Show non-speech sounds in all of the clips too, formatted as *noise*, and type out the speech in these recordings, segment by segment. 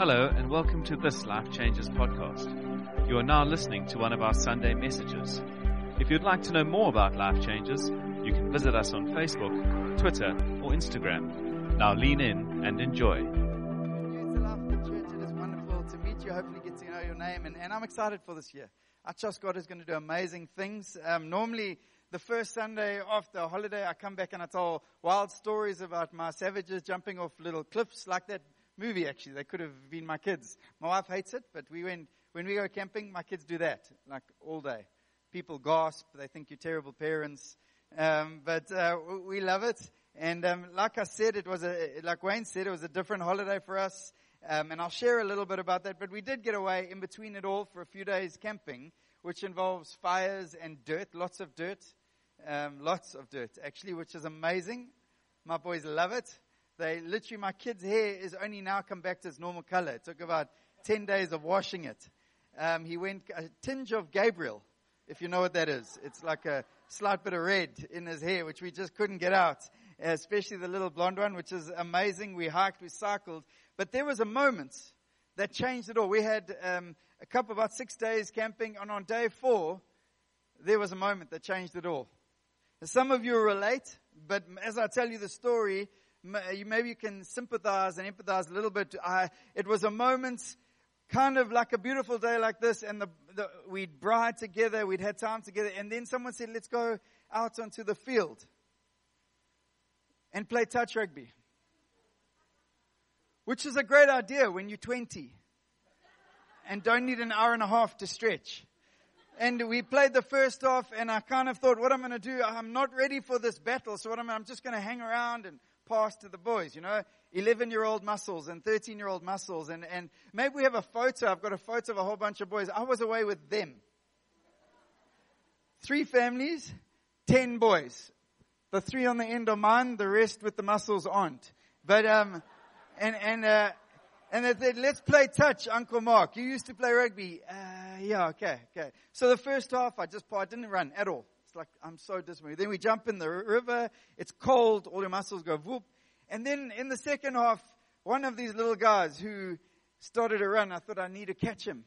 Hello, and welcome to this Life Changes podcast. You are now listening to one of our Sunday messages. If you'd like to know more about Life Changes, you can visit us on Facebook, Twitter, or Instagram. Now lean in and enjoy. It is wonderful to meet you. Hopefully, get to know your name, and, and I'm excited for this year. I trust God is going to do amazing things. Um, normally, the first Sunday after a holiday, I come back and I tell wild stories about my savages jumping off little cliffs, like that movie. Actually, they could have been my kids. My wife hates it, but we went when we go camping. My kids do that like all day. People gasp. They think you're terrible parents, um, but uh, we love it. And um, like I said, it was a like Wayne said, it was a different holiday for us. Um, and I'll share a little bit about that. But we did get away in between it all for a few days camping, which involves fires and dirt, lots of dirt, um, lots of dirt actually, which is amazing. My boys love it. They literally, my kid's hair is only now come back to its normal color. It took about 10 days of washing it. Um, he went a tinge of Gabriel, if you know what that is. It's like a slight bit of red in his hair, which we just couldn't get out, especially the little blonde one, which is amazing. We hiked, we cycled, but there was a moment that changed it all. We had um, a couple about six days camping, and on day four, there was a moment that changed it all. Some of you relate, but as I tell you the story, Uh, maybe you can sympathize and empathize a little bit. I, it was a moment, kind of like a beautiful day like this, and the, the, we'd bride together, we'd had time together, and then someone said, let's go out onto the field and play touch rugby. Which is a great idea when you're 20 and don't need an hour and a half to stretch. And we played the first half and I kind of thought, what I'm going to do, I'm not ready for this battle. So what I'm, I'm just going to hang around and pass to the boys, you know, 11 year old muscles and 13 year old muscles. And, and maybe we have a photo. I've got a photo of a whole bunch of boys. I was away with them. Three families, 10 boys. The three on the end are mine, the rest with the muscles aren't. But, um, and, and, uh, and they said, let's play touch, Uncle Mark. You used to play rugby. Uh, yeah, okay, okay. So the first half, I just, I didn't run at all. It's like, I'm so dismayed. Then we jump in the river. It's cold. All your muscles go whoop. And then in the second half, one of these little guys who started to run, I thought I need to catch him.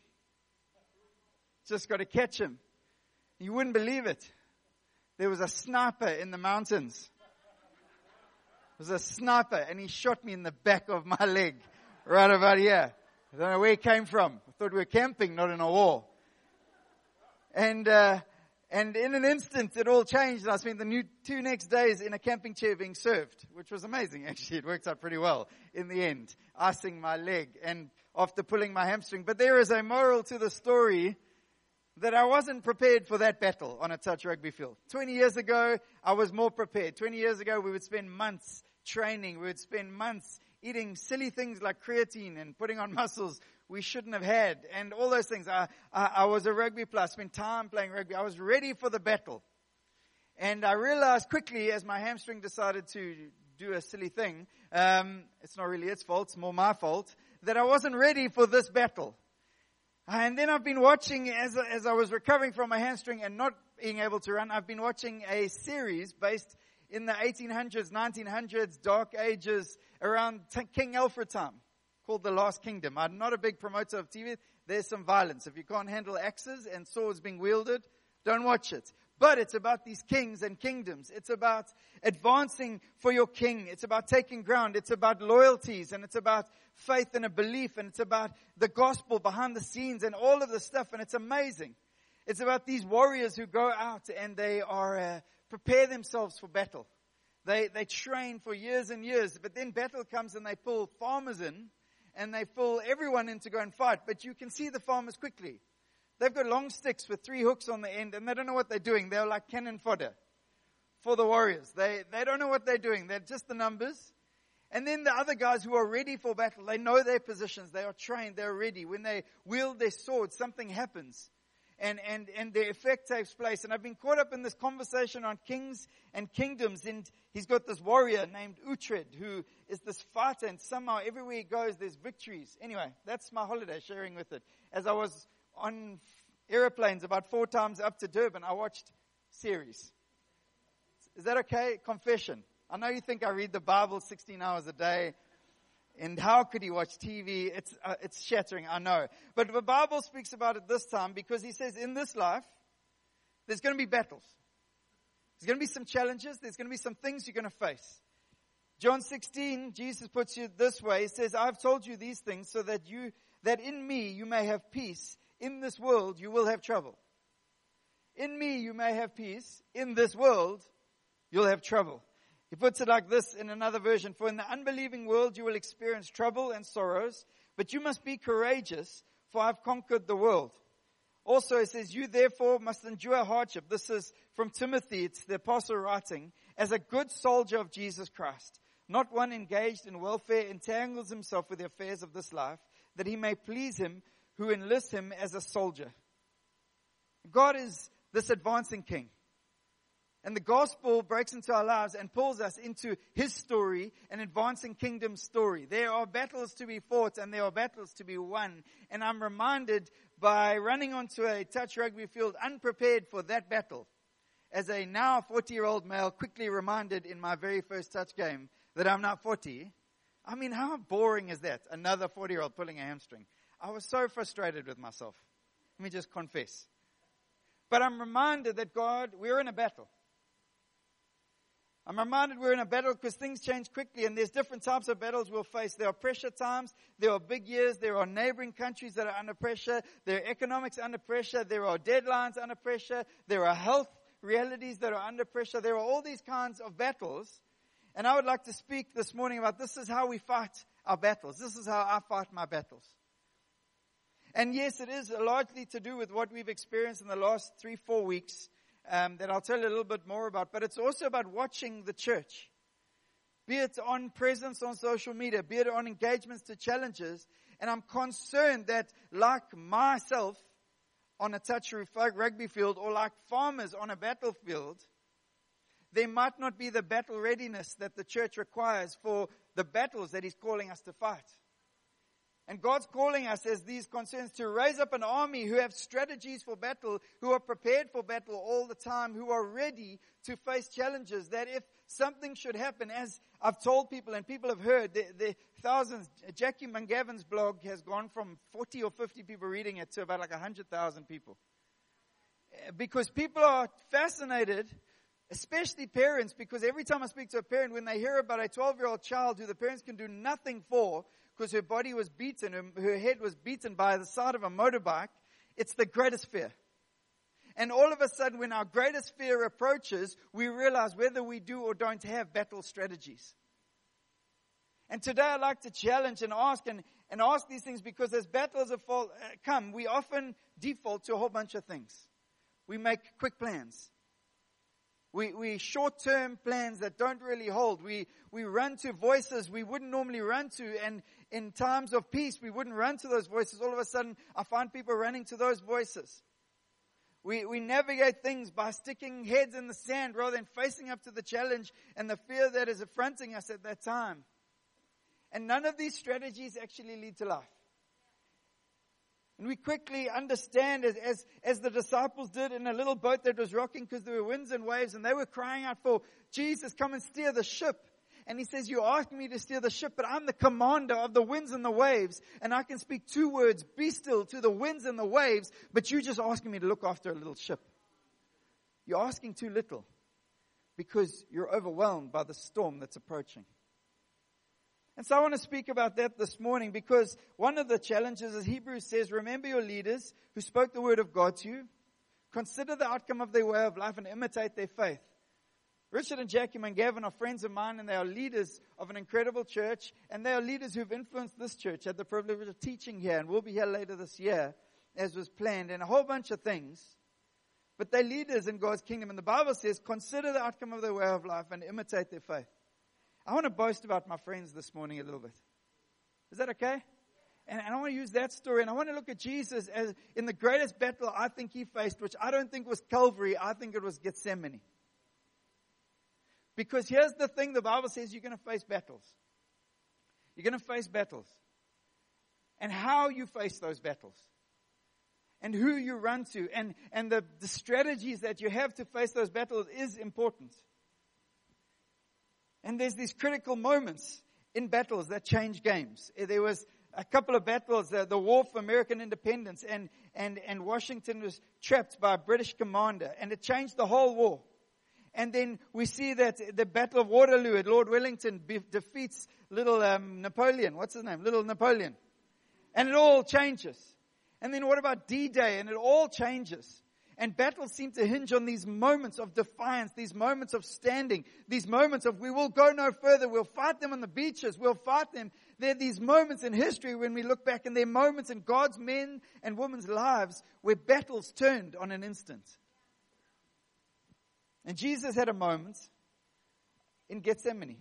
Just got to catch him. You wouldn't believe it. There was a sniper in the mountains. There was a sniper and he shot me in the back of my leg. Right about here. I don't know where he came from. I thought we were camping, not in a war. And, uh, and in an instant, it all changed. And I spent the new two next days in a camping chair being served, which was amazing. *laughs* Actually, it worked out pretty well in the end. Icing my leg and after pulling my hamstring. But there is a moral to the story that I wasn't prepared for that battle on a touch rugby field. 20 years ago, I was more prepared. 20 years ago, we would spend months training. We would spend months eating silly things like creatine and putting on *laughs* muscles we shouldn't have had, and all those things. I, I, I was a rugby player, spent time playing rugby. I was ready for the battle. And I realized quickly as my hamstring decided to do a silly thing, um, it's not really its fault, it's more my fault, that I wasn't ready for this battle. And then I've been watching, as, as I was recovering from my hamstring and not being able to run, I've been watching a series based in the 1800s, 1900s, dark ages, around King Alfred time called The Last Kingdom. I'm not a big promoter of TV. There's some violence. If you can't handle axes and swords being wielded, don't watch it. But it's about these kings and kingdoms. It's about advancing for your king. It's about taking ground. It's about loyalties and it's about faith and a belief and it's about the gospel behind the scenes and all of the stuff and it's amazing. It's about these warriors who go out and they are, uh, prepare themselves for battle. They, they train for years and years, but then battle comes and they pull farmers in and they pull everyone in to fight. But you can see the farmers quickly. They've got long sticks with three hooks on the end, and they don't know what they're doing. They're like cannon fodder for the warriors. They, they don't know what they're doing. They're just the numbers. And then the other guys who are ready for battle, they know their positions. They are trained. They're ready. When they wield their swords, something happens and, and, and the effect takes place. And I've been caught up in this conversation on kings and kingdoms. And he's got this warrior named Uhtred who is this fighter. And somehow everywhere he goes, there's victories. Anyway, that's my holiday sharing with it. As I was on airplanes about four times up to Durban, I watched series. Is that okay? Confession. I know you think I read the Bible 16 hours a day. And how could he watch TV? It's, uh, it's shattering, I know. But the Bible speaks about it this time because he says in this life, there's going to be battles. There's going to be some challenges. There's going to be some things you're going to face. John 16, Jesus puts it this way. He says, I've told you these things so that you, that in me you may have peace. In this world you will have trouble. In me you may have peace. In this world you'll have trouble. He puts it like this in another version. For in the unbelieving world you will experience trouble and sorrows, but you must be courageous, for I've conquered the world. Also, it says, you therefore must endure hardship. This is from Timothy. It's the apostle writing. As a good soldier of Jesus Christ, not one engaged in welfare entangles himself with the affairs of this life, that he may please him who enlists him as a soldier. God is this advancing king. And the gospel breaks into our lives and pulls us into his story, an advancing kingdom story. There are battles to be fought and there are battles to be won. And I'm reminded by running onto a touch rugby field unprepared for that battle, as a now 40 year old male quickly reminded in my very first touch game that I'm not 40. I mean, how boring is that? Another 40 year old pulling a hamstring. I was so frustrated with myself. Let me just confess. But I'm reminded that God, we're in a battle. I'm reminded we're in a battle because things change quickly and there's different types of battles we'll face. There are pressure times. There are big years. There are neighboring countries that are under pressure. There are economics under pressure. There are deadlines under pressure. There are health realities that are under pressure. There are all these kinds of battles. And I would like to speak this morning about this is how we fight our battles. This is how I fight my battles. And yes, it is largely to do with what we've experienced in the last three, four weeks um, that I'll tell you a little bit more about. But it's also about watching the church. Be it on presence on social media, be it on engagements to challenges. And I'm concerned that like myself on a touch rugby field or like farmers on a battlefield, there might not be the battle readiness that the church requires for the battles that he's calling us to fight. And God's calling us as these concerns to raise up an army who have strategies for battle, who are prepared for battle all the time, who are ready to face challenges. That if something should happen, as I've told people and people have heard, the, the thousands, Jackie Mungavin's blog has gone from 40 or 50 people reading it to about like 100,000 people. Uh, because people are fascinated especially parents, because every time I speak to a parent, when they hear about a 12 year old child who the parents can do nothing for, because her body was beaten, her, her head was beaten by the side of a motorbike, it's the greatest fear. And all of a sudden, when our greatest fear approaches, we realize whether we do or don't have battle strategies. And today I'd like to challenge and ask and, and ask these things because as battles have fall, uh, come, we often default to a whole bunch of things. We make quick plans. We, we short-term plans that don't really hold. We, we run to voices we wouldn't normally run to. And in times of peace, we wouldn't run to those voices. All of a sudden, I find people running to those voices. We, we navigate things by sticking heads in the sand rather than facing up to the challenge and the fear that is affronting us at that time. And none of these strategies actually lead to life. And we quickly understand as, as, as the disciples did in a little boat that was rocking because there were winds and waves and they were crying out for Jesus, come and steer the ship. And he says, you asked me to steer the ship, but I'm the commander of the winds and the waves. And I can speak two words, be still to the winds and the waves, but you're just asking me to look after a little ship. You're asking too little because you're overwhelmed by the storm that's approaching. And so I want to speak about that this morning because one of the challenges is Hebrews says, remember your leaders who spoke the word of God to you. Consider the outcome of their way of life and imitate their faith. Richard and Jackie Mungavin are friends of mine and they are leaders of an incredible church and they are leaders who've influenced this church. Had the privilege of teaching here and we'll be here later this year as was planned and a whole bunch of things. But they're leaders in God's kingdom and the Bible says consider the outcome of their way of life and imitate their faith. I want to boast about my friends this morning a little bit. Is that okay? And, and I want to use that story and I want to look at Jesus as in the greatest battle I think he faced, which I don't think was Calvary, I think it was Gethsemane. Because here's the thing the Bible says you're going to face battles. You're going to face battles. And how you face those battles. And who you run to. And, and the, the strategies that you have to face those battles is important. And there's these critical moments. in battles that change games. There was a couple of battles, uh, the war for American independence, and, and, and Washington was trapped by a British commander, and it changed the whole war. And then we see that the Battle of Waterloo at Lord Wellington be- defeats little um, Napoleon. What's his name? Little Napoleon. And it all changes. And then what about D-Day? And it all changes. And battles seem to hinge on these moments of defiance, these moments of standing, these moments of we will go no further, we'll fight them on the beaches, we'll fight them. There are these moments in history when we look back and there are moments in God's men and women's lives where battles turned on an instant. And Jesus had a moment in Gethsemane.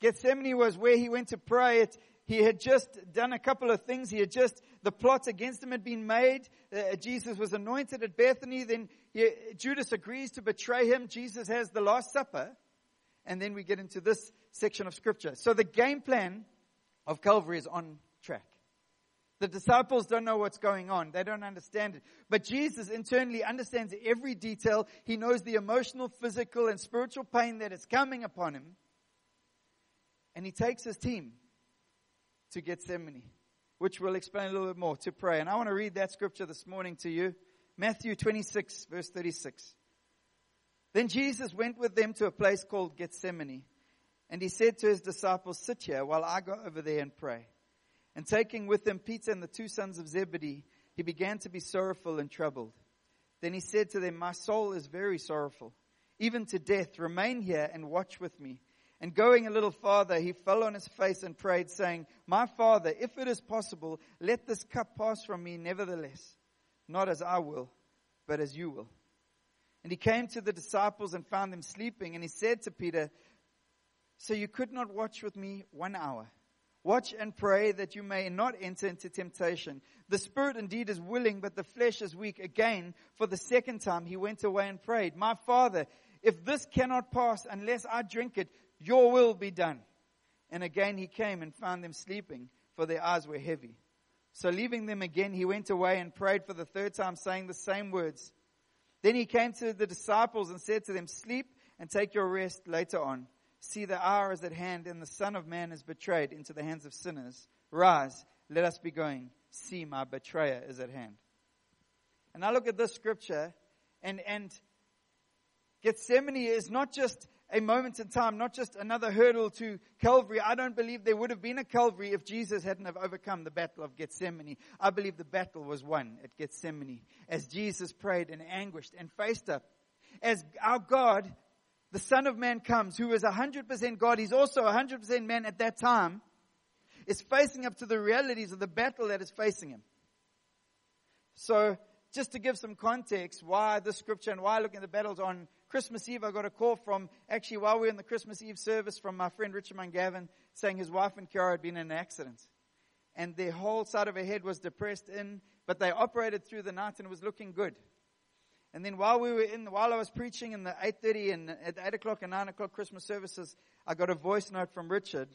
Gethsemane was where he went to pray. It, he had just done a couple of things. He had just, the plots against him had been made. Uh, Jesus was anointed at Bethany. Then he, Judas agrees to betray him. Jesus has the Last Supper. And then we get into this section of scripture. So the game plan of Calvary is on track. The disciples don't know what's going on. They don't understand it. But Jesus internally understands every detail. He knows the emotional, physical, and spiritual pain that is coming upon him. And he takes his team to Gethsemane, which we'll explain a little bit more, to pray. And I want to read that scripture this morning to you. Matthew 26, verse 36. Then Jesus went with them to a place called Gethsemane, and he said to his disciples, Sit here while I go over there and pray. And taking with him Peter and the two sons of Zebedee, he began to be sorrowful and troubled. Then he said to them, My soul is very sorrowful, even to death. Remain here and watch with me. And going a little farther, he fell on his face and prayed, saying, My father, if it is possible, let this cup pass from me, nevertheless, not as I will, but as you will. And he came to the disciples and found them sleeping, and he said to Peter, So you could not watch with me one hour? Watch and pray that you may not enter into temptation. The spirit indeed is willing, but the flesh is weak. Again, for the second time, he went away and prayed, My father, if this cannot pass unless I drink it, your will be done. And again he came and found them sleeping, for their eyes were heavy. So leaving them again, he went away and prayed for the third time, saying the same words. Then he came to the disciples and said to them, Sleep and take your rest later on. See, the hour is at hand, and the Son of Man is betrayed into the hands of sinners. Rise, let us be going. See, my betrayer is at hand. And I look at this scripture, and, and Gethsemane is not just a moment in time, not just another hurdle to Calvary. I don't believe there would have been a Calvary if Jesus hadn't have overcome the battle of Gethsemane. I believe the battle was won at Gethsemane as Jesus prayed and anguished and faced up. As our God, the Son of Man comes, who is 100% God, he's also 100% man at that time, is facing up to the realities of the battle that is facing him. So, just to give some context, why this scripture and why looking at the battles on Christmas Eve, I got a call from, actually while we were in the Christmas Eve service from my friend Richard Mungavin saying his wife and Kiara had been in an accident. And their whole side of her head was depressed in, but they operated through the night and it was looking good. And then while we were in, while I was preaching in the 8.30 and at 8 o'clock and 9 o'clock Christmas services, I got a voice note from Richard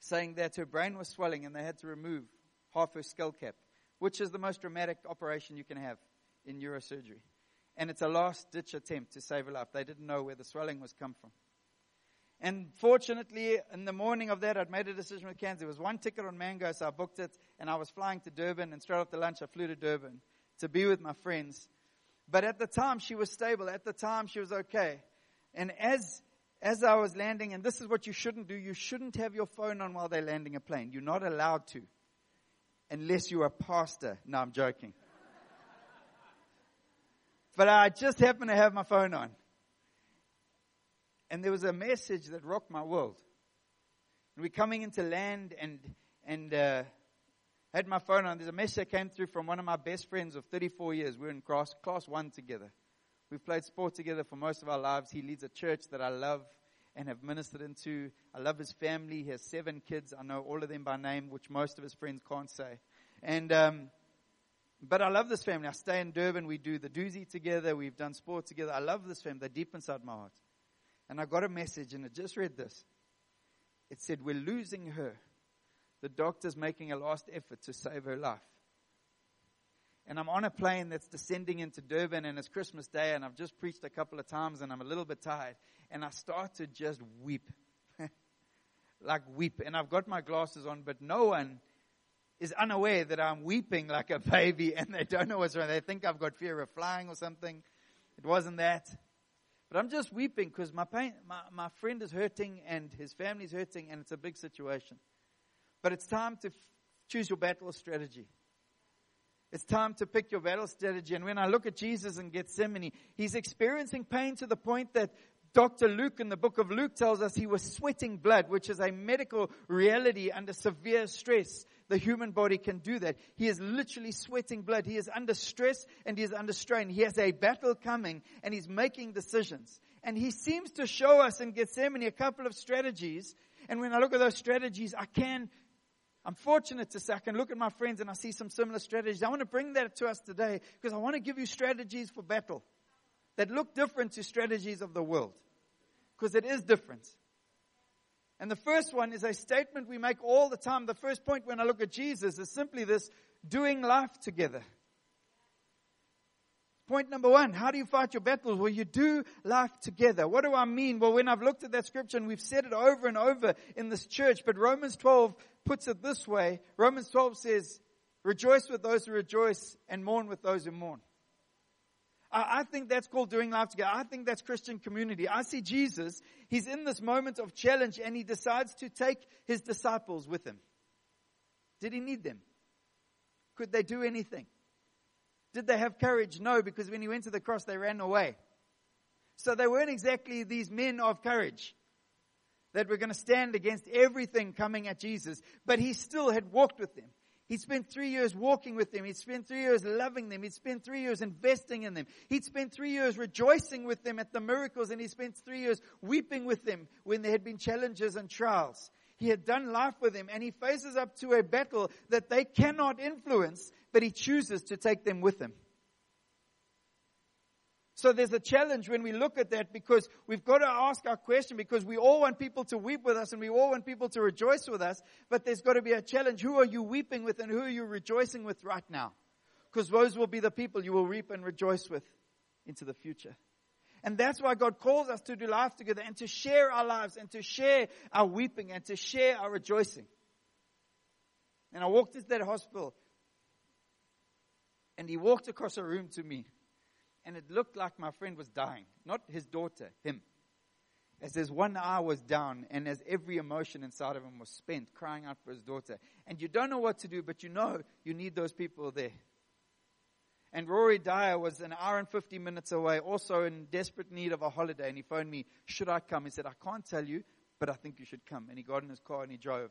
saying that her brain was swelling and they had to remove half her skull cap, which is the most dramatic operation you can have in neurosurgery and it's a last ditch attempt to save a life. They didn't know where the swelling was come from. And fortunately, in the morning of that, I'd made a decision with Cairns. There was one ticket on Mango, so I booked it, and I was flying to Durban, and straight after lunch, I flew to Durban to be with my friends. But at the time, she was stable. At the time, she was okay. And as, as I was landing, and this is what you shouldn't do, you shouldn't have your phone on while they're landing a plane. You're not allowed to. Unless you're a pastor. No, I'm joking. But I just happened to have my phone on. And there was a message that rocked my world. And we're coming into land and, and, uh, had my phone on. There's a message that came through from one of my best friends of 34 years. We are in class, class one together. We've played sport together for most of our lives. He leads a church that I love and have ministered into. I love his family. He has seven kids. I know all of them by name, which most of his friends can't say. And, um, but I love this family. I stay in Durban. We do the Dusi together. We've done sport together. I love this family. They're deep inside my heart. And I got a message and I just read this. It said, We're losing her. The doctor's making a last effort to save her life. And I'm on a plane that's descending into Durban and it's Christmas Day and I've just preached a couple of times and I'm a little bit tired. And I start to just weep. *laughs* like weep. And I've got my glasses on, but no one is unaware that I'm weeping like a baby *laughs* and they don't know what's wrong. They think I've got fear of flying or something. It wasn't that. But I'm just weeping because my my, my friend is hurting and his family's hurting and it's a big situation. But it's time to choose your battle strategy. It's time to pick your battle strategy. And when I look at Jesus in Gethsemane, he's experiencing pain to the point that Dr. Luke in the book of Luke tells us he was sweating blood, which is a medical reality under severe stress. The human body can do that. He is literally sweating blood. He is under stress and he is under strain. He has a battle coming and he's making decisions. And he seems to show us in Gethsemane a couple of strategies. And when I look at those strategies, I can, I'm fortunate to say I can look at my friends and I see some similar strategies. I want to bring that to us today because I want to give you strategies for battle that look different to strategies of the world. Because it is different. And the first one is a statement we make all the time. The first point when I look at Jesus is simply this doing life together. Point number one, how do you fight your battles? Well, you do life together. What do I mean? Well, when I've looked at that scripture and we've said it over and over in this church, but Romans 12 puts it this way. Romans 12 says, rejoice with those who rejoice and mourn with those who mourn. I think that's called doing life together. I think that's Christian community. I see Jesus, he's in this moment of challenge and he decides to take his disciples with him. Did he need them? Could they do anything? Did they have courage? No, because when he went to the cross, they ran away. So they weren't exactly these men of courage that were going to stand against everything coming at Jesus, but he still had walked with them. He'd spent three years walking with them. He'd spent three years loving them. He'd spent three years investing in them. He'd spent three years rejoicing with them at the miracles and he spent three years weeping with them when there had been challenges and trials. He had done life with them and he faces up to a battle that they cannot influence, but he chooses to take them with him. So there's a challenge when we look at that because we've got to ask our question because we all want people to weep with us and we all want people to rejoice with us, but there's got to be a challenge. Who are you weeping with and who are you rejoicing with right now? Because those will be the people you will reap and rejoice with into the future. And that's why God calls us to do life together and to share our lives and to share our weeping and to share our rejoicing. And I walked into that hospital and he walked across a room to me and it looked like my friend was dying. Not his daughter, him. As his one eye was down and as every emotion inside of him was spent, crying out for his daughter. And you don't know what to do, but you know you need those people there. And Rory Dyer was an hour and 50 minutes away, also in desperate need of a holiday. And he phoned me, Should I come? He said, I can't tell you, but I think you should come. And he got in his car and he drove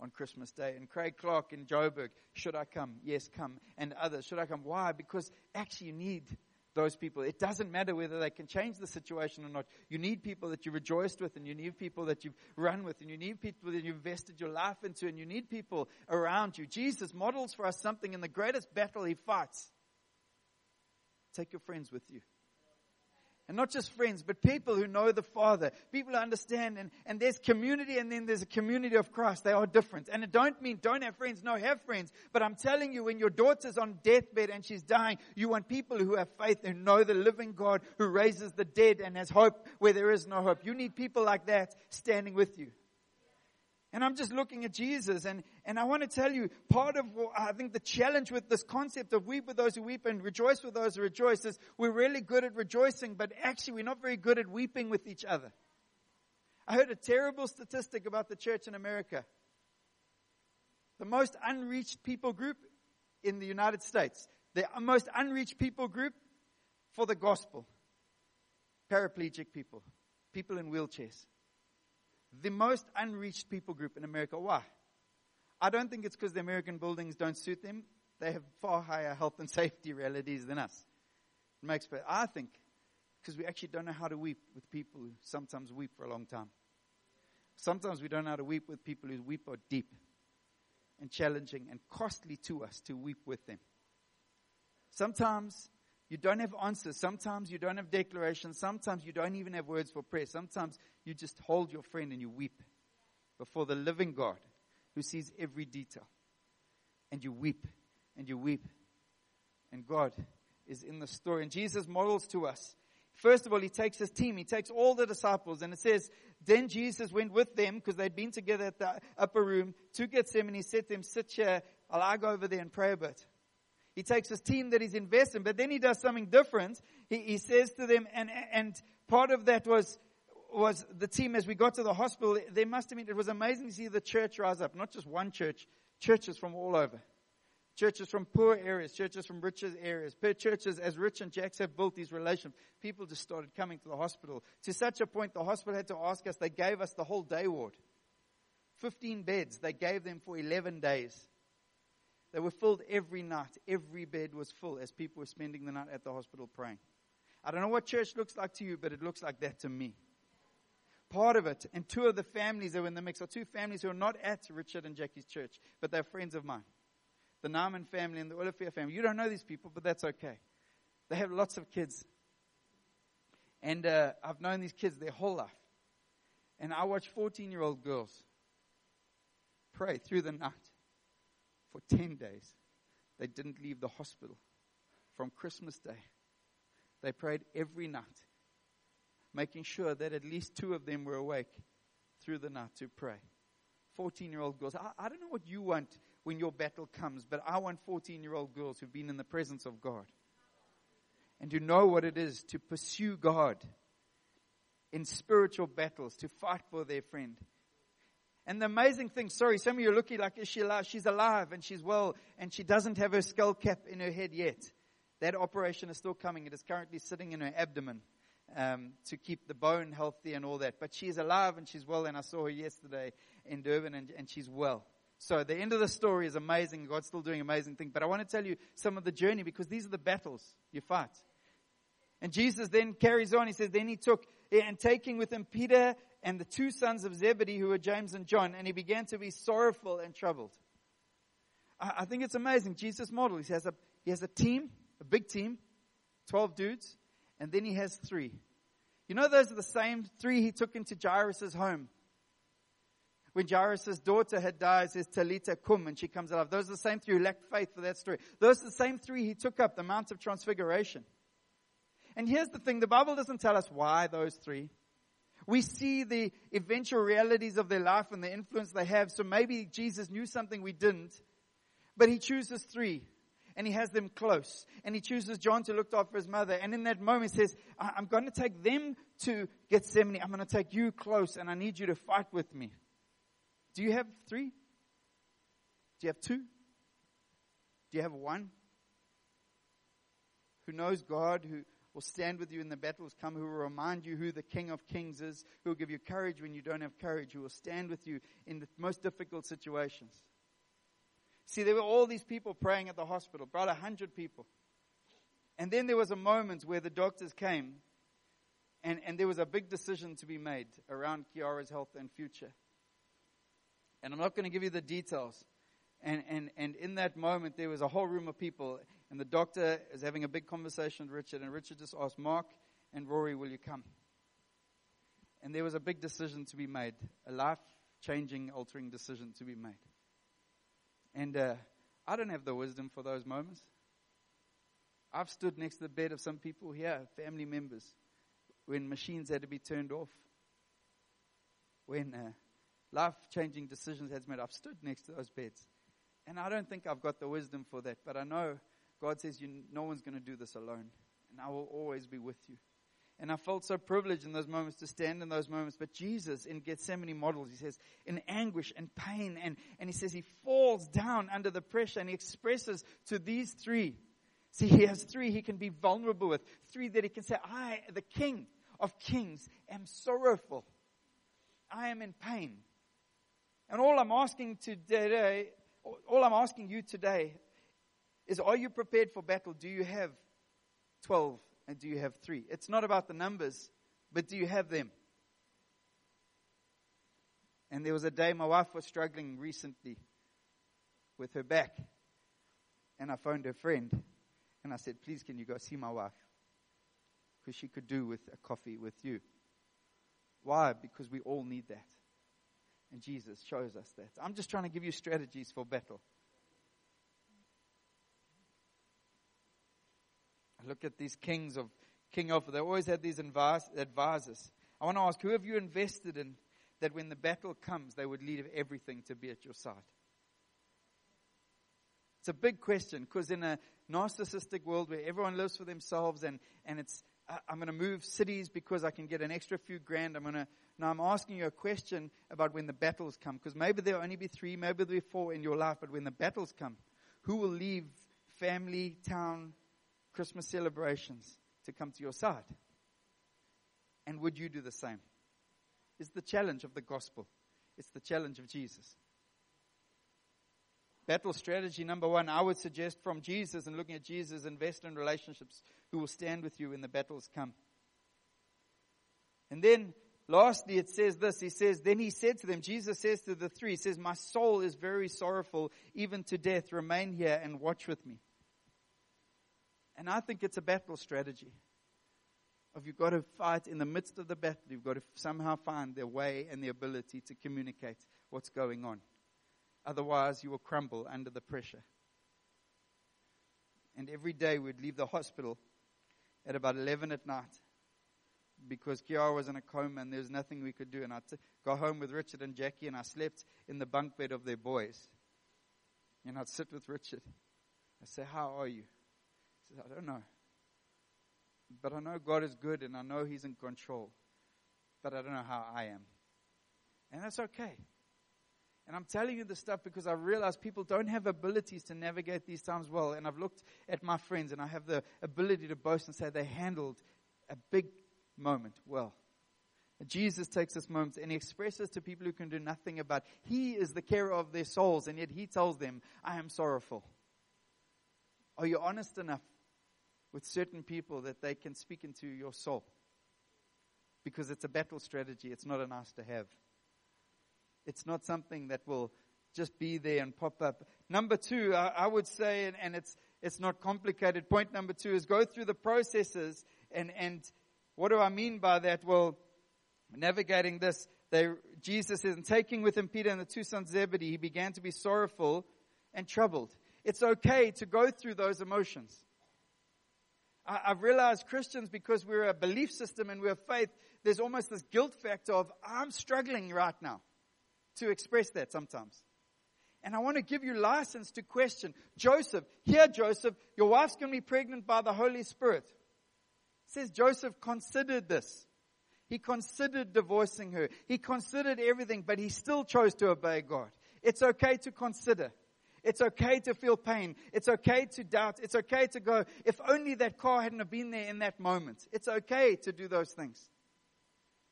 on Christmas Day. And Craig Clark in Joburg, Should I come? Yes, come. And others, Should I come? Why? Because actually you need those people. It doesn't matter whether they can change the situation or not. You need people that you rejoiced with and you need people that you've run with and you need people that you've invested your life into and you need people around you. Jesus models for us something in the greatest battle he fights. Take your friends with you. And not just friends, but people who know the Father. People who understand. And, and there's community and then there's a community of Christ. They are different. And it don't mean don't have friends. No, have friends. But I'm telling you, when your daughter's on deathbed and she's dying, you want people who have faith, who know the living God, who raises the dead and has hope where there is no hope. You need people like that standing with you. And I'm just looking at Jesus and, and I want to tell you, part of, what I think the challenge with this concept of weep with those who weep and rejoice with those who rejoice is we're really good at rejoicing, but actually we're not very good at weeping with each other. I heard a terrible statistic about the church in America. The most unreached people group in the United States, the most unreached people group for the gospel. Paraplegic people, people in wheelchairs the most unreached people group in America. Why? I don't think it's because the American buildings don't suit them. They have far higher health and *laughs* safety realities than us. It makes, but I think because we actually don't know how to weep with people who sometimes weep for a long time. Sometimes we don't know how to weep with people who weep are deep and challenging and costly to us to weep with them. Sometimes you don't have answers. Sometimes you don't have declarations. Sometimes you don't even have words for prayer. Sometimes you just hold your friend and you weep before the living God who sees every detail. And you weep and you weep. And God is in the story. And Jesus models to us. First of all, he takes his team. He takes all the disciples and it says, then Jesus went with them because they'd been together at the upper room to Gethsemane. He said to them, sit here. I'll go over there and pray a bit. He takes his team that he's invested, but then he does something different. He, he says to them, and, and part of that was, was the team as we got to the hospital, they must have been, it was amazing to see the church rise up. Not just one church, churches from all over. Churches from poor areas, churches from richer areas, churches as rich and Jacks have built these relations. People just started coming to the hospital to such a point the hospital had to ask us, they gave us the whole day ward. 15 beds, they gave them for 11 days. They were filled every night. Every bed was full as people were spending the night at the hospital praying. I don't know what church looks like to you, but it looks like that to me. Part of it, and two of the families that were in the mix are two families who are not at Richard and Jackie's church, but they're friends of mine. The Naaman family and the Olivier family. You don't know these people, but that's okay. They have lots of kids. And uh, I've known these kids their whole life. And I watch 14 year old girls pray through the night for 10 days. They didn't leave the hospital from Christmas Day. They prayed every night, making sure that at least two of them were awake through the night to pray. 14 year old girls. I, I, don't know what you want when your battle comes, but I want 14 year old girls who've been in the presence of God and who know what it is to pursue God in spiritual battles, to fight for their friend. And the amazing thing, sorry, some of you are looking like, is she alive? She's alive and she's well and she doesn't have her skull cap in her head yet. That operation is still coming. It is currently sitting in her abdomen um, to keep the bone healthy and all that. But she is alive and she's well and I saw her yesterday in Durban and, and she's well. So the end of the story is amazing. God's still doing amazing things. But I want to tell you some of the journey because these are the battles you fight. And Jesus then carries on. He says, then he took, and taking with him Peter and the two sons of Zebedee who were James and John, and he began to be sorrowful and troubled. I, I think it's amazing. Jesus' model. He has a, he has a team, a big team, 12 dudes, and then he has three. You know, those are the same three he took into Jairus' home. When Jairus' daughter had died, says Talita Kum, and she comes alive. Those are the same three who lacked faith for that story. Those are the same three he took up the Mount of Transfiguration. And here's the thing, the Bible doesn't tell us why those three. We see the eventual realities of their life and the influence they have. So maybe Jesus knew something we didn't, but he chooses three and he has them close and he chooses John to look after his mother. And in that moment says, I'm going to take them to Gethsemane. I'm going to take you close and I need you to fight with me. Do you have three? Do you have two? Do you have one? Who knows God, who, will stand with you in the battles come, who will remind you who the King of Kings is, who will give you courage when you don't have courage, who will stand with you in the most difficult situations. See, there were all these people praying at the hospital, about a hundred people. And then there was a moment where the doctors came and, and there was a big decision to be made around Kiara's health and future. And I'm not going to give you the details. And, and, and in that moment, there was a whole room of people, and the doctor is having a big conversation with Richard, and Richard just asked, Mark and Rory, will you come? And there was a big decision to be made, a life changing, altering decision to be made. And uh, I don't have the wisdom for those moments. I've stood next to the bed of some people here, family members, when machines had to be turned off, when uh, life changing decisions had to be made. I've stood next to those beds. And I don't think I've got the wisdom for that, but I know God says, you, No one's going to do this alone, and I will always be with you. And I felt so privileged in those moments to stand in those moments. But Jesus in Gethsemane models, he says, in anguish and pain, and, and he says he falls down under the pressure and he expresses to these three. See, he has three he can be vulnerable with. Three that he can say, I, the King of Kings, am sorrowful. I am in pain. And all I'm asking today, all I'm asking you today is are you prepared for battle? Do you have 12 and do you have 3? It's not about the numbers, but do you have them? And there was a day my wife was struggling recently with her back. And I phoned her friend and I said, Please, can you go see my wife? Because she could do with a coffee with you. Why? Because we all need that. And Jesus shows us that. I'm just trying to give you strategies for battle. Look at these kings of King Alfred, they always had these advisors. I want to ask, who have you invested in that when the battle comes, they would leave everything to be at your side? It's a big question because in a narcissistic world where everyone lives for themselves and, and it's, I'm going to move cities because I can get an extra few grand. I'm going to, now I'm asking you a question about when the battles come because maybe there'll only be three, maybe there'll be four in your life, but when the battles come, who will leave family, town, Christmas celebrations to come to your side? And would you do the same? It's the challenge of the gospel. It's the challenge of Jesus. Battle strategy number one, I would suggest from Jesus and looking at Jesus, invest in relationships who will stand with you when the battles come. And then lastly, it says this. He says, then he said to them, Jesus says to the three, he says, my soul is very sorrowful, even to death. Remain here and watch with me. And I think it's a battle strategy of you've got to fight in the midst of the battle. You've got to somehow find the way and the ability to communicate what's going on. Otherwise, you will crumble under the pressure. And every day we'd leave the hospital at about 11 at night because Kiara was in a coma and there was nothing we could do. And I'd go home with Richard and Jackie and I slept in the bunk bed of their boys. And I'd sit with Richard. I'd say, How are you? I don't know. But I know God is good and I know He's in control. But I don't know how I am. And that's okay. And I'm telling you this stuff because I realize people don't have abilities to navigate these times well. And I've looked at my friends and I have the ability to boast and say they handled a big moment well. Jesus takes this moment and he expresses to people who can do nothing about. He is the carer of their souls, and yet he tells them, "I am sorrowful." Are you honest enough with certain people that they can speak into your soul. Because it's a battle strategy, it's not a nice to have. It's not something that will just be there and pop up. Number two, I, I would say, and, and, it's, it's not complicated. Point number two is go through the processes. And, and what do I mean by that? Well, navigating this, they, Jesus and taking with him Peter and the two sons of Zebedee, he began to be sorrowful and troubled. It's okay to go through those emotions. I, have realized Christians, because we're a belief system and we're faith, there's almost this guilt factor of, I'm struggling right now to express that sometimes. And I want to give you license to question. Joseph, here Joseph, your wife's going to be pregnant by the Holy Spirit. It says Joseph considered this. He considered divorcing her. He considered everything, but he still chose to obey God. It's okay to consider. It's okay to feel pain. It's okay to doubt. It's okay to go, if only that car hadn't been there in that moment. It's okay to do those things.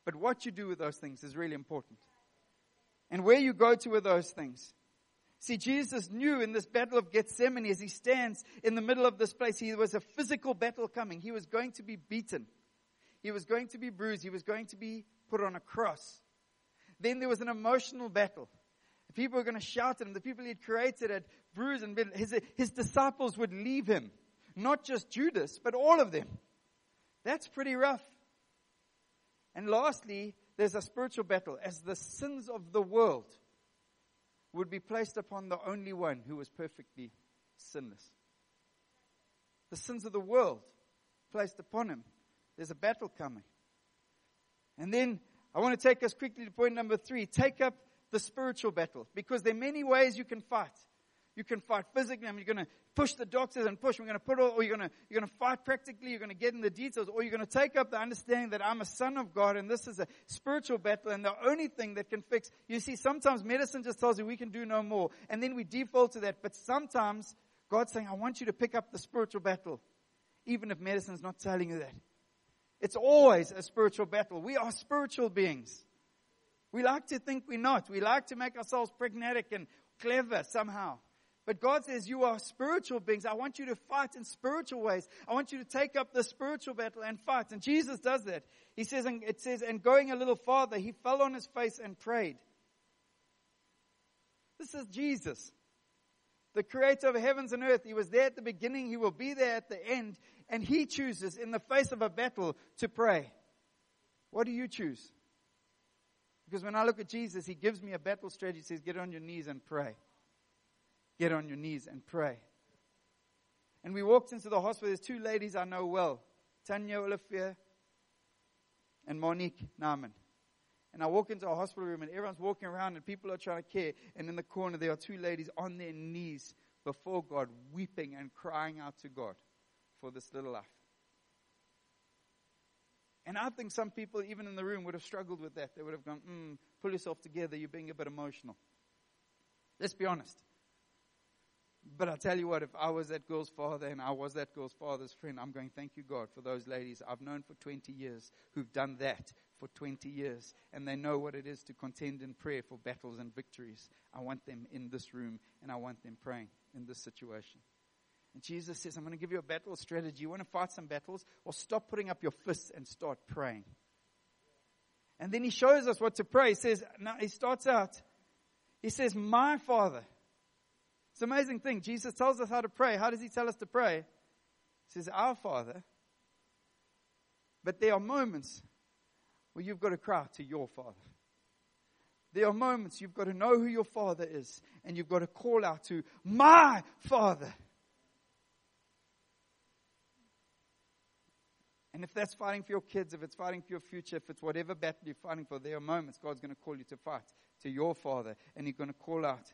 But what you do with those things is really important. And where you go to with those things. See, Jesus knew in this battle of Gethsemane as he stands in the middle of this place, he was a physical battle coming. He was going to be beaten. He was going to be bruised. He was going to be put on a cross. Then there was an emotional battle. The people were going to shout at him. The people he had created had bruised and been, his, his disciples would leave him. Not just Judas, but all of them. That's pretty rough. And lastly, there's a spiritual battle as the sins of the world would be placed upon the only one who was perfectly sinless. The sins of the world placed upon him. There's a battle coming. And then I want to take us quickly to point number three. Take up the spiritual battle because there are many ways you can fight. You can fight physically. I mean, you're going to push the doctors and push. We're going to put all, or you're going to, you're going to fight practically. You're going to get in the details, or you're going to take up the understanding that I'm a son of God and this is a spiritual battle and the only thing that can fix. You see, sometimes medicine just tells you we can do no more and then we default to that. But sometimes God's saying, I want you to pick up the spiritual battle, even if medicine's not telling you that. It's always a spiritual battle. We are spiritual beings. We like to think we're not. We like to make ourselves pragmatic and clever somehow. But God says you are spiritual beings. I want you to fight in spiritual ways. I want you to take up the spiritual battle and fight. And Jesus does that. He says, and it says, and going a little farther, he fell on his face and prayed. This is Jesus, the creator of heavens and earth. He was there at the beginning. He will be there at the end. And he chooses in the face of a battle to pray. What do you choose? Because when I look at Jesus, he gives me a battle strategy. He says, Get on your knees and pray. Get on your knees and pray. And we walked into the hospital. There's two ladies I know well Tanya Olivier and Monique Naaman. And I walk into a hospital room and everyone's walking around and people are trying to care. And in the corner, there are two ladies on their knees before God, weeping and crying out to God for this little life. And I think some people, even in the room, would have struggled with that. They would have gone, mm, pull yourself together, you're being a bit emotional. Let's be honest. But I tell you what, if I was that girl's father and I was that girl's father's friend, I'm going, thank you, God, for those ladies I've known for 20 years who've done that for 20 years and they know what it is to contend in prayer for battles and victories. I want them in this room and I want them praying in this situation. And Jesus says, I'm going to give you a battle strategy. You want to fight some battles? Well, stop putting up your fists and start praying. And then he shows us what to pray. He says, now he starts out, he says, My Father. It's an amazing thing. Jesus tells us how to pray. How does he tell us to pray? He says, Our Father. But there are moments where you've got to cry to your Father. There are moments you've got to know who your Father is, and you've got to call out to my Father. And if that's fighting for your kids, if it's fighting for your future, if it's whatever battle you're fighting for, there are moments God's going to call you to fight to your Father, and He's going to call out.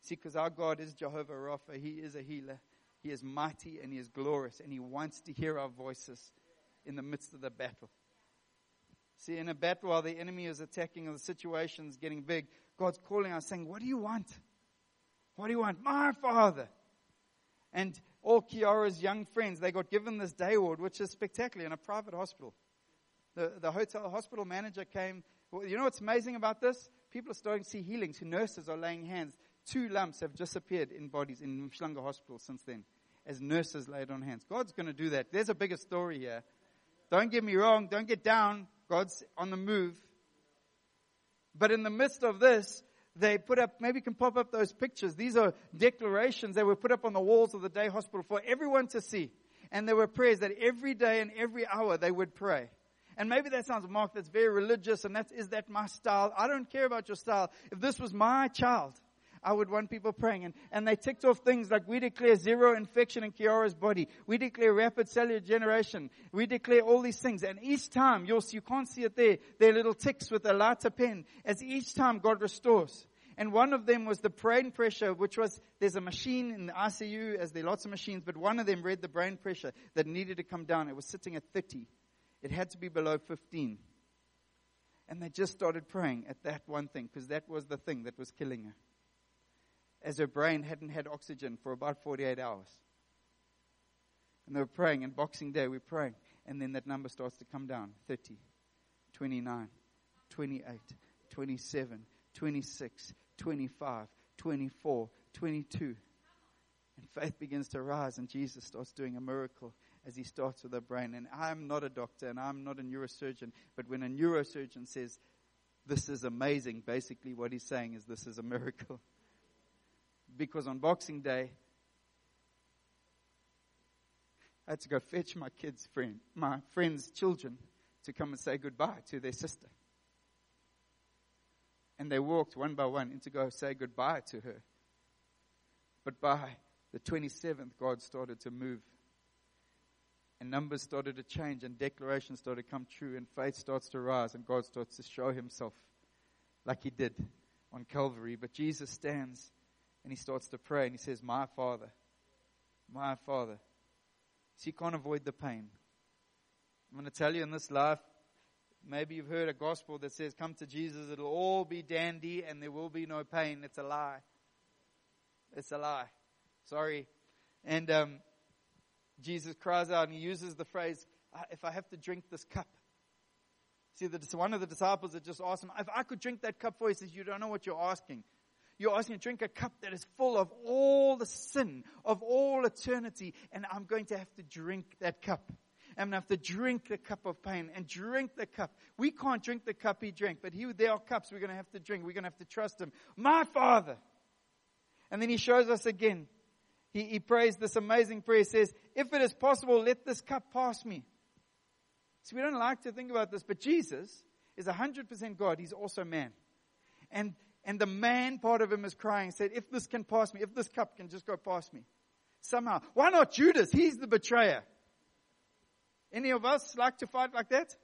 See, because our God is Jehovah Rapha, He is a healer. He is mighty and He is glorious, and He wants to hear our voices in the midst of the battle. See, in a battle while the enemy is attacking and the situation's getting big, God's calling us saying, What do you want? What do you want? My Father. And all Kiara's young friends, they got given this day ward, which is spectacular in a private hospital. The, the hotel hospital manager came. You know what's amazing about this? People are starting to see healings. Nurses are laying hands. Two lumps have disappeared in bodies in Mhlanga Hospital since then, as nurses laid on hands. God's going to do that. There's a bigger story here. Don't get me wrong. Don't get down. God's on the move. But in the midst of this, they put up, maybe can pop up those pictures. These are declarations that were put up on the walls of the day hospital for everyone to see. And there were prayers that every day and every hour they would pray. And maybe that sounds, Mark, that's very religious and that is that my style? I don't care about your style. If this was my child, I would want people praying. And, and they ticked off things like we declare zero infection in Kiara's body. We declare rapid cellular generation. We declare all these things. And each time, you'll see, you can't see it there, they're little ticks with a lighter pen. As each time God restores. And one of them was the brain pressure, which was, there's a machine in the ICU, as there are lots of machines, but one of them read the brain pressure that needed to come down. It was sitting at 30. It had to be below 15. And they just started praying at that one thing, because that was the thing that was killing her. As her brain hadn't had oxygen for about 48 hours. And they were praying, and Boxing Day we're praying. And then that number starts to come down 30, 29, 28, 27, 26, 25, 24, 22. And faith begins to rise, and Jesus starts doing a miracle as he starts with the brain. And I'm not a doctor and I'm not a neurosurgeon, but when a neurosurgeon says, This is amazing, basically what he's saying is, This is a miracle. *laughs* Because on Boxing Day, I had to go fetch my kid's friend, my friend's children, to come and say goodbye to their sister. And they walked one by one in to go say goodbye to her. But by the 27th, God started to move. And numbers started to change, and declarations started to come true, and faith starts to rise, and God starts to show himself like he did on Calvary. But Jesus stands and he starts to pray, and he says, My Father, my Father. So you can't avoid the pain. I'm going to tell you in this life, Maybe you've heard a gospel that says, come to Jesus, it'll all be dandy and there will be no pain. It's a lie. It's a lie. Sorry. And um, Jesus cries out and he uses the phrase, if I have to drink this cup. See, one of the disciples had just asked him, if I could drink that cup for you, he says, you don't know what you're asking. You're asking to drink a cup that is full of all the sin of all eternity, and I'm going to have to drink that cup. I'm going to have to drink the cup of pain and drink the cup. We can't drink the cup he drank, but he, there are cups we're going to have to drink. We're going to have to trust him. My Father. And then he shows us again. He, he prays this amazing prayer. He says, if it is possible, let this cup pass me. So we don't like to think about this, but Jesus is 100% God. He's also man. And, and the man part of him is crying, said, if this can pass me, if this cup can just go past me. Somehow. Why not Judas? He's the betrayer. Any of us like to fight like that?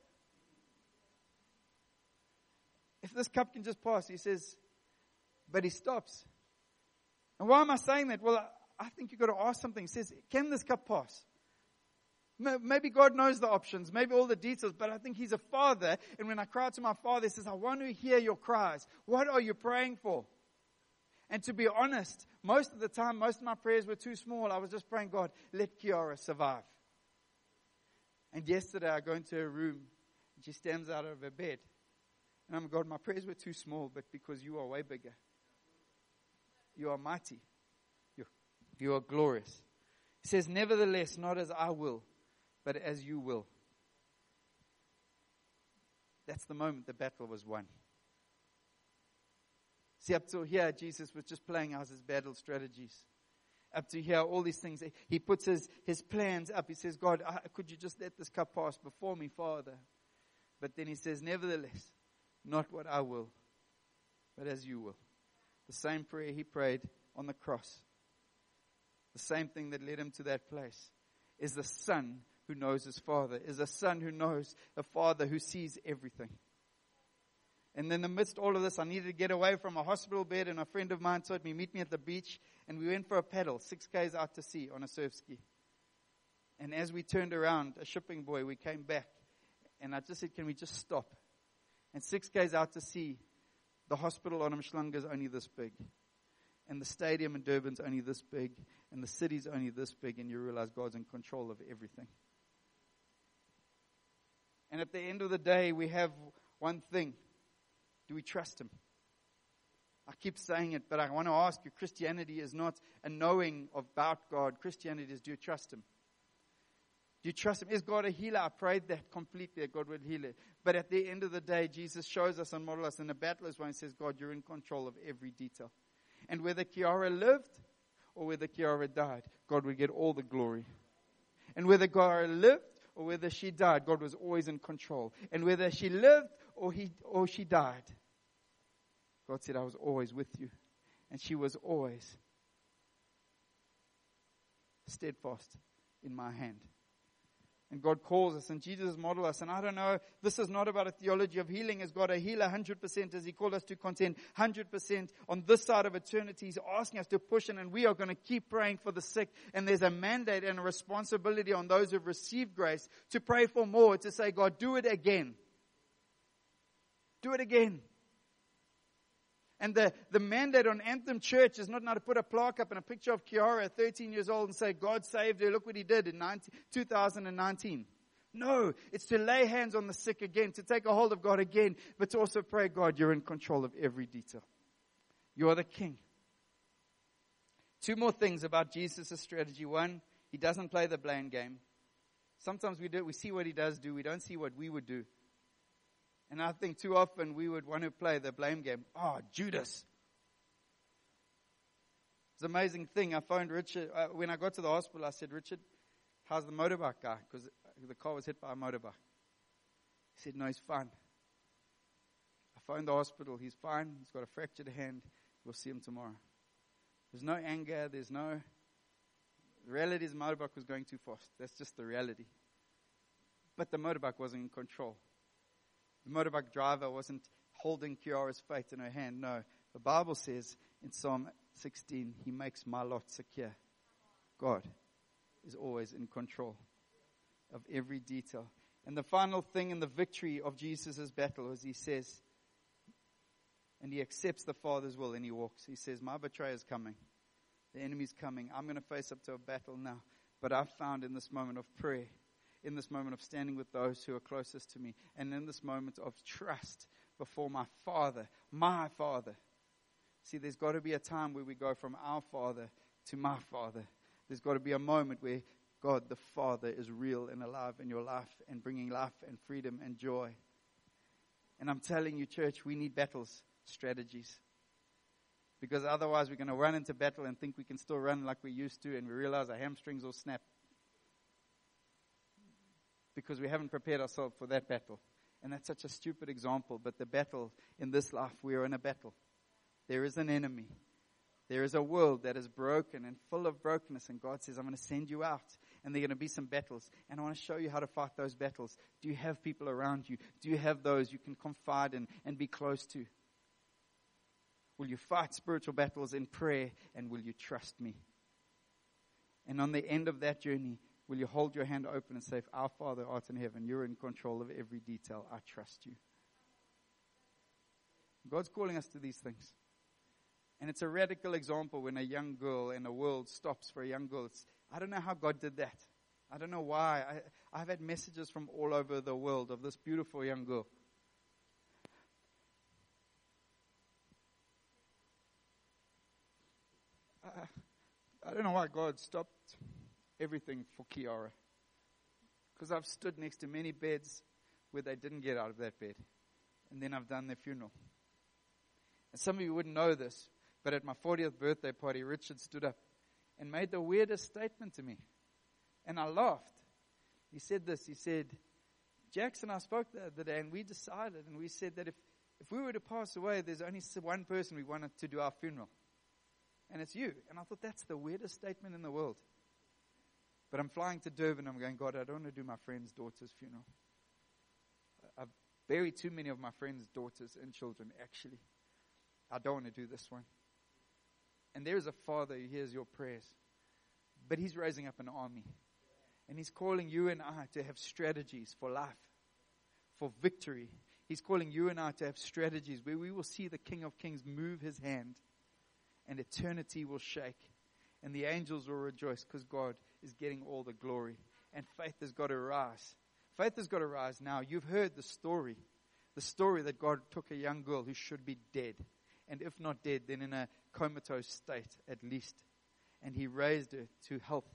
If this cup can just pass, he says, but he stops. And why am I saying that? Well, I think you've got to ask something. He says, can this cup pass? Maybe God knows the options, maybe all the details, but I think He's a father. And when I cry to my father, He says, I want to hear your cries. What are you praying for? And to be honest, most of the time, most of my prayers were too small. I was just praying, God, let Kiara survive. And yesterday I go into her room and she stands out of her bed. And I'm, God, my prayers were too small, but because you are way bigger. You are mighty. You, you are glorious. He says, Nevertheless, not as I will, but as you will. That's the moment the battle was won. See, up to here, Jesus was just playing out his battle strategies. Up to here, all these things. He puts his, his plans up. He says, God, could you just let this cup pass before me, Father? But then he says, Nevertheless, not what I will, but as you will. The same prayer he prayed on the cross. The same thing that led him to that place is the Son who knows his Father, is a Son who knows a Father who sees everything. And in the midst all of this, I needed to get away from a hospital bed, and a friend of mine told me, meet me at the beach, and we went for a paddle, six k's out to sea on a surf ski. And as we turned around, a shipping buoy, we came back, and I just said, can we just stop? And six k's out to sea, the hospital on Umhlanga is only this big. And the stadium in Durban's only this big. And the city's only this big. And you realize God's in control of everything. And at the end of the day, we have one thing. Do we trust Him? I keep saying it, but I want to ask you Christianity is not a knowing about God. Christianity is do you trust Him? Do you trust Him? Is God a healer? I prayed that completely that God would heal it. But at the end of the day, Jesus shows us and models us. And the battle is He says, God, you're in control of every detail. And whether Kiara lived or whether Kiara died, God would get all the glory. And whether Kiara lived or whether she died, God was always in control. And whether she lived or he, or she died, God said, I was always with you. And she was always steadfast in my hand and God calls us and Jesus model us. And I don't know, this is not about a theology of healing. Is God a healer 100% as He called us to contend 100% on this side of eternity? He's asking us to push in and we are going to keep praying for the sick. And there's a mandate and a responsibility on those who've received grace to pray for more, to say, God, do it again. Do it again. And the, the mandate on Anthem Church is not now to put a plaque up and a picture of Kiara, 13 years old, and say, God saved her. Look what he did in 19, 2019. No, it's to lay hands on the sick again, to take a hold of God again, but to also pray, God, you're in control of every detail. You are the king. Two more things about Jesus' strategy. One, he doesn't play the blame game. Sometimes we do, we see what he does do, we don't see what we would do. And I think too often we would want to play the blame game. Oh, Judas. It's an amazing thing. I phoned Richard. Uh, when I got to the hospital, I said, Richard, how's the motorbike guy? Because the car was hit by a motorbike. He said, no, he's fine. I phoned the hospital. He's fine. He's got a fractured hand. We'll see him tomorrow. There's no anger. There's no. The reality is, the motorbike was going too fast. That's just the reality. But the motorbike wasn't in control. The motorbike driver wasn't holding Kiara's fate in her hand. No. The Bible says in Psalm 16, He makes my lot secure. God is always in control of every detail. And the final thing in the victory of Jesus' battle is He says, and He accepts the Father's will and He walks. He says, My betrayer is coming. The enemy's coming. I'm going to face up to a battle now. But I've found in this moment of prayer in this moment of standing with those who are closest to me, and in this moment of trust before my Father, my Father. See, there's got to be a time where we go from our Father to my Father. There's got to be a moment where God the Father is real and alive in your life and bringing life and freedom and joy. And I'm telling you, church, we need battles, strategies. Because otherwise, we're going to run into battle and think we can still run like we used to, and we realize our hamstrings will snap because we haven't prepared ourselves for that battle. And that's such a stupid example, but the battle in this life, we are in a battle. There is an enemy. There is a world that is broken and full of brokenness, and God says, I'm going to send you out. and there are going to be some battles. And I want to show you how to fight those battles. Do you have people around you? Do you have those you can confide in and be close to? Will you fight spiritual battles in prayer and will you trust me? And on the end of that journey, will you hold your hand open and say, Our Father art in heaven, you're in control of every detail. I trust you. God's calling us to these things. And it's a radical example when a young girl in a world stops for a young girl. It's, I don't know how God did that. I don't know why. I, I've had messages from all over the world of this beautiful young girl. I, I don't know why God stopped everything for Kiara. Because I've stood next to many beds where they didn't get out of that bed. And then I've done their funeral. And some of you wouldn't know this, but at my 40th birthday party, Richard stood up and made the weirdest statement to me. And I laughed. He said this. He said, Jackson, I spoke the other day and we decided and we said that if, if we were to pass away, there's only one person we wanted to do our funeral. And it's you. And I thought that's the weirdest statement in the world. But I'm flying to Durban. I'm going, God, I don't want to do my friend's daughter's funeral. I've buried too many of my friend's daughters and children, actually. I don't want to do this one. And there is a Father who hears your prayers. But He's raising up an army. And He's calling you and I to have strategies for life, for victory. He's calling you and I to have strategies where we will see the King of Kings move His hand and eternity will shake. And the angels will rejoice because God is getting all the glory. And faith has got to rise. Faith has got to rise now. You've heard the story. The story that God took a young girl who should be dead and if not dead, then in a comatose state at least. And he raised her to health.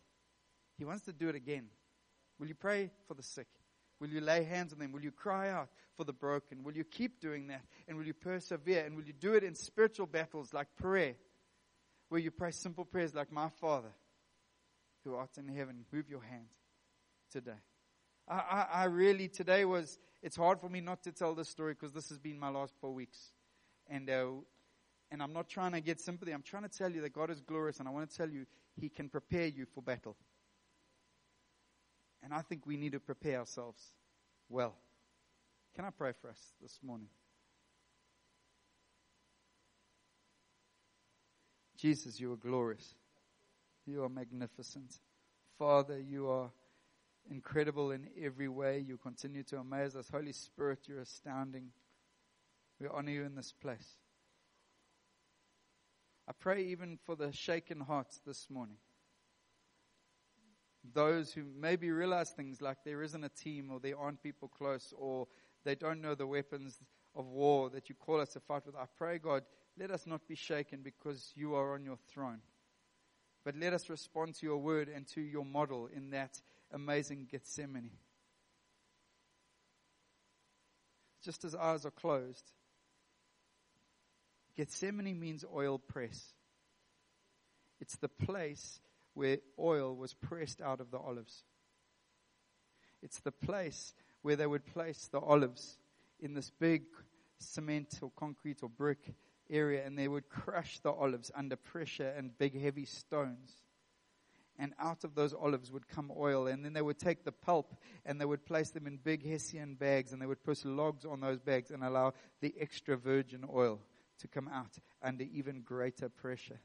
He wants to do it again. Will you pray for the sick? Will you lay hands on them? Will you cry out for the broken? Will you keep doing that? And will you persevere? And will you do it in spiritual battles like prayer, where you pray simple prayers like, My Father, who art in heaven, move your hand today. I, I, I really, today was, it's hard for me not to tell this story because this has been my last four weeks. And uh, and I'm not trying to get sympathy. I'm trying to tell you that God is glorious, and I want to tell you He can prepare you for battle. And I think we need to prepare ourselves well. Can I pray for us this morning? Jesus, you are glorious. You are magnificent. Father, you are incredible in every way. You continue to amaze us. Holy Spirit, you're astounding. We honor you in this place. I pray even for the shaken hearts this morning. Those who maybe realize things like there isn't a team or there aren't people close or they don't know the weapons of war that you call us to fight with. I pray, God, let us not be shaken because you are on your throne. But let us respond to your word and to your model in that amazing Gethsemane. Just as eyes are closed, Gethsemane means oil press. It's the place where oil was pressed out of the olives. It's the place where they would place the olives in this big cement or concrete or brick area and they would crush the olives under pressure and big heavy stones. And out of those olives would come oil. And then they would take the pulp and they would place them in big Hessian bags and they would put logs on those bags and allow the extra virgin oil to come out under even greater pressure.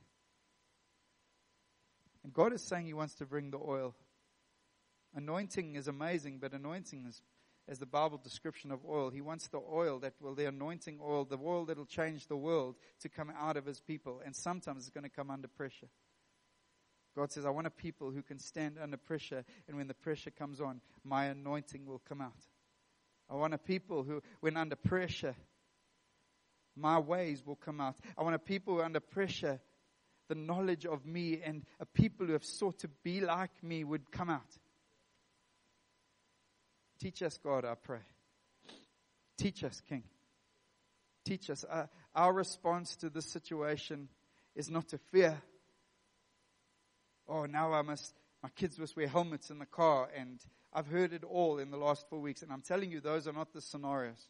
And God is saying He wants to bring the oil. Anointing is amazing, but anointing is, as the Bible description of oil, He wants the oil that will, the anointing oil, the oil that will change the world to come out of His people. And sometimes it's going to come under pressure. God says, I want a people who can stand under pressure, and when the pressure comes on, my anointing will come out. I want a people who, when under pressure, my ways will come out. I want a people who are under pressure, the knowledge of me and a people who have sought to be like me would come out. Teach us, God, I pray. Teach us, King. Teach us. Uh, our response to this situation is not to fear. Oh, now I must, my kids must wear helmets in the car. And I've heard it all in the last four weeks. And I'm telling you, those are not the scenarios.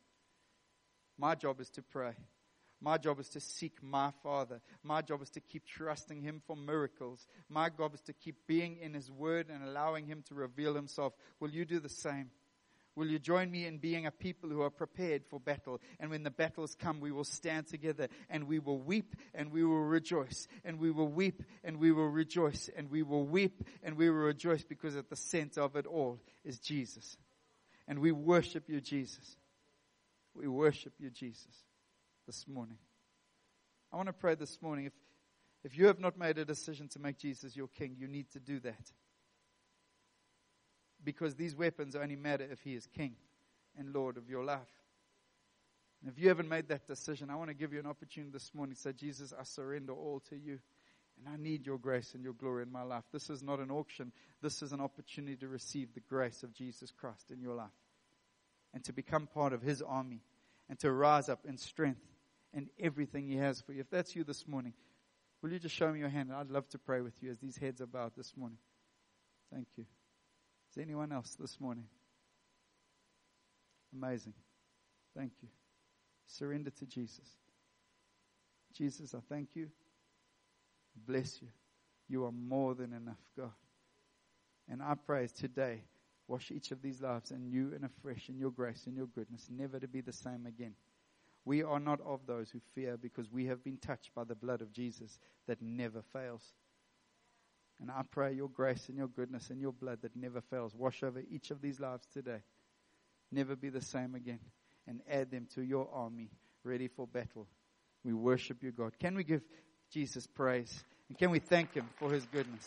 My job is to pray. My job is to seek my Father. My job is to keep trusting Him for miracles. My job is to keep being in His Word and allowing Him to reveal Himself. Will you do the same? Will you join me in being a people who are prepared for battle? And when the battles come, we will stand together and we will weep and we will rejoice and we will weep and we will rejoice and we will weep and we will rejoice because at the center of it all is Jesus. And we worship you, Jesus. We worship you, Jesus, this morning. I want to pray this morning. If, if you have not made a decision to make Jesus your King, you need to do that because these weapons only matter if He is King and Lord of your life. And if you haven't made that decision, I want to give you an opportunity this morning say, Jesus, I surrender all to you. And I need your grace and your glory in my life. This is not an auction. This is an opportunity to receive the grace of Jesus Christ in your life and to become part of His army and to rise up in strength and everything He has for you. If that's you this morning, will you just show me your hand? I'd love to pray with you as these heads are bowed this morning. Thank you. Is anyone else this morning? Amazing. Thank you. Surrender to Jesus. Jesus, I thank you. Bless you. You are more than enough, God. And I pray today, wash each of these lives anew and afresh in your grace and your goodness, never to be the same again. We are not of those who fear because we have been touched by the blood of Jesus that never fails. And I pray your grace and your goodness and your blood that never fails wash over each of these lives today. Never be the same again. And add them to your army ready for battle. We worship you, God. Can we give Jesus praise? And can we thank him for his goodness?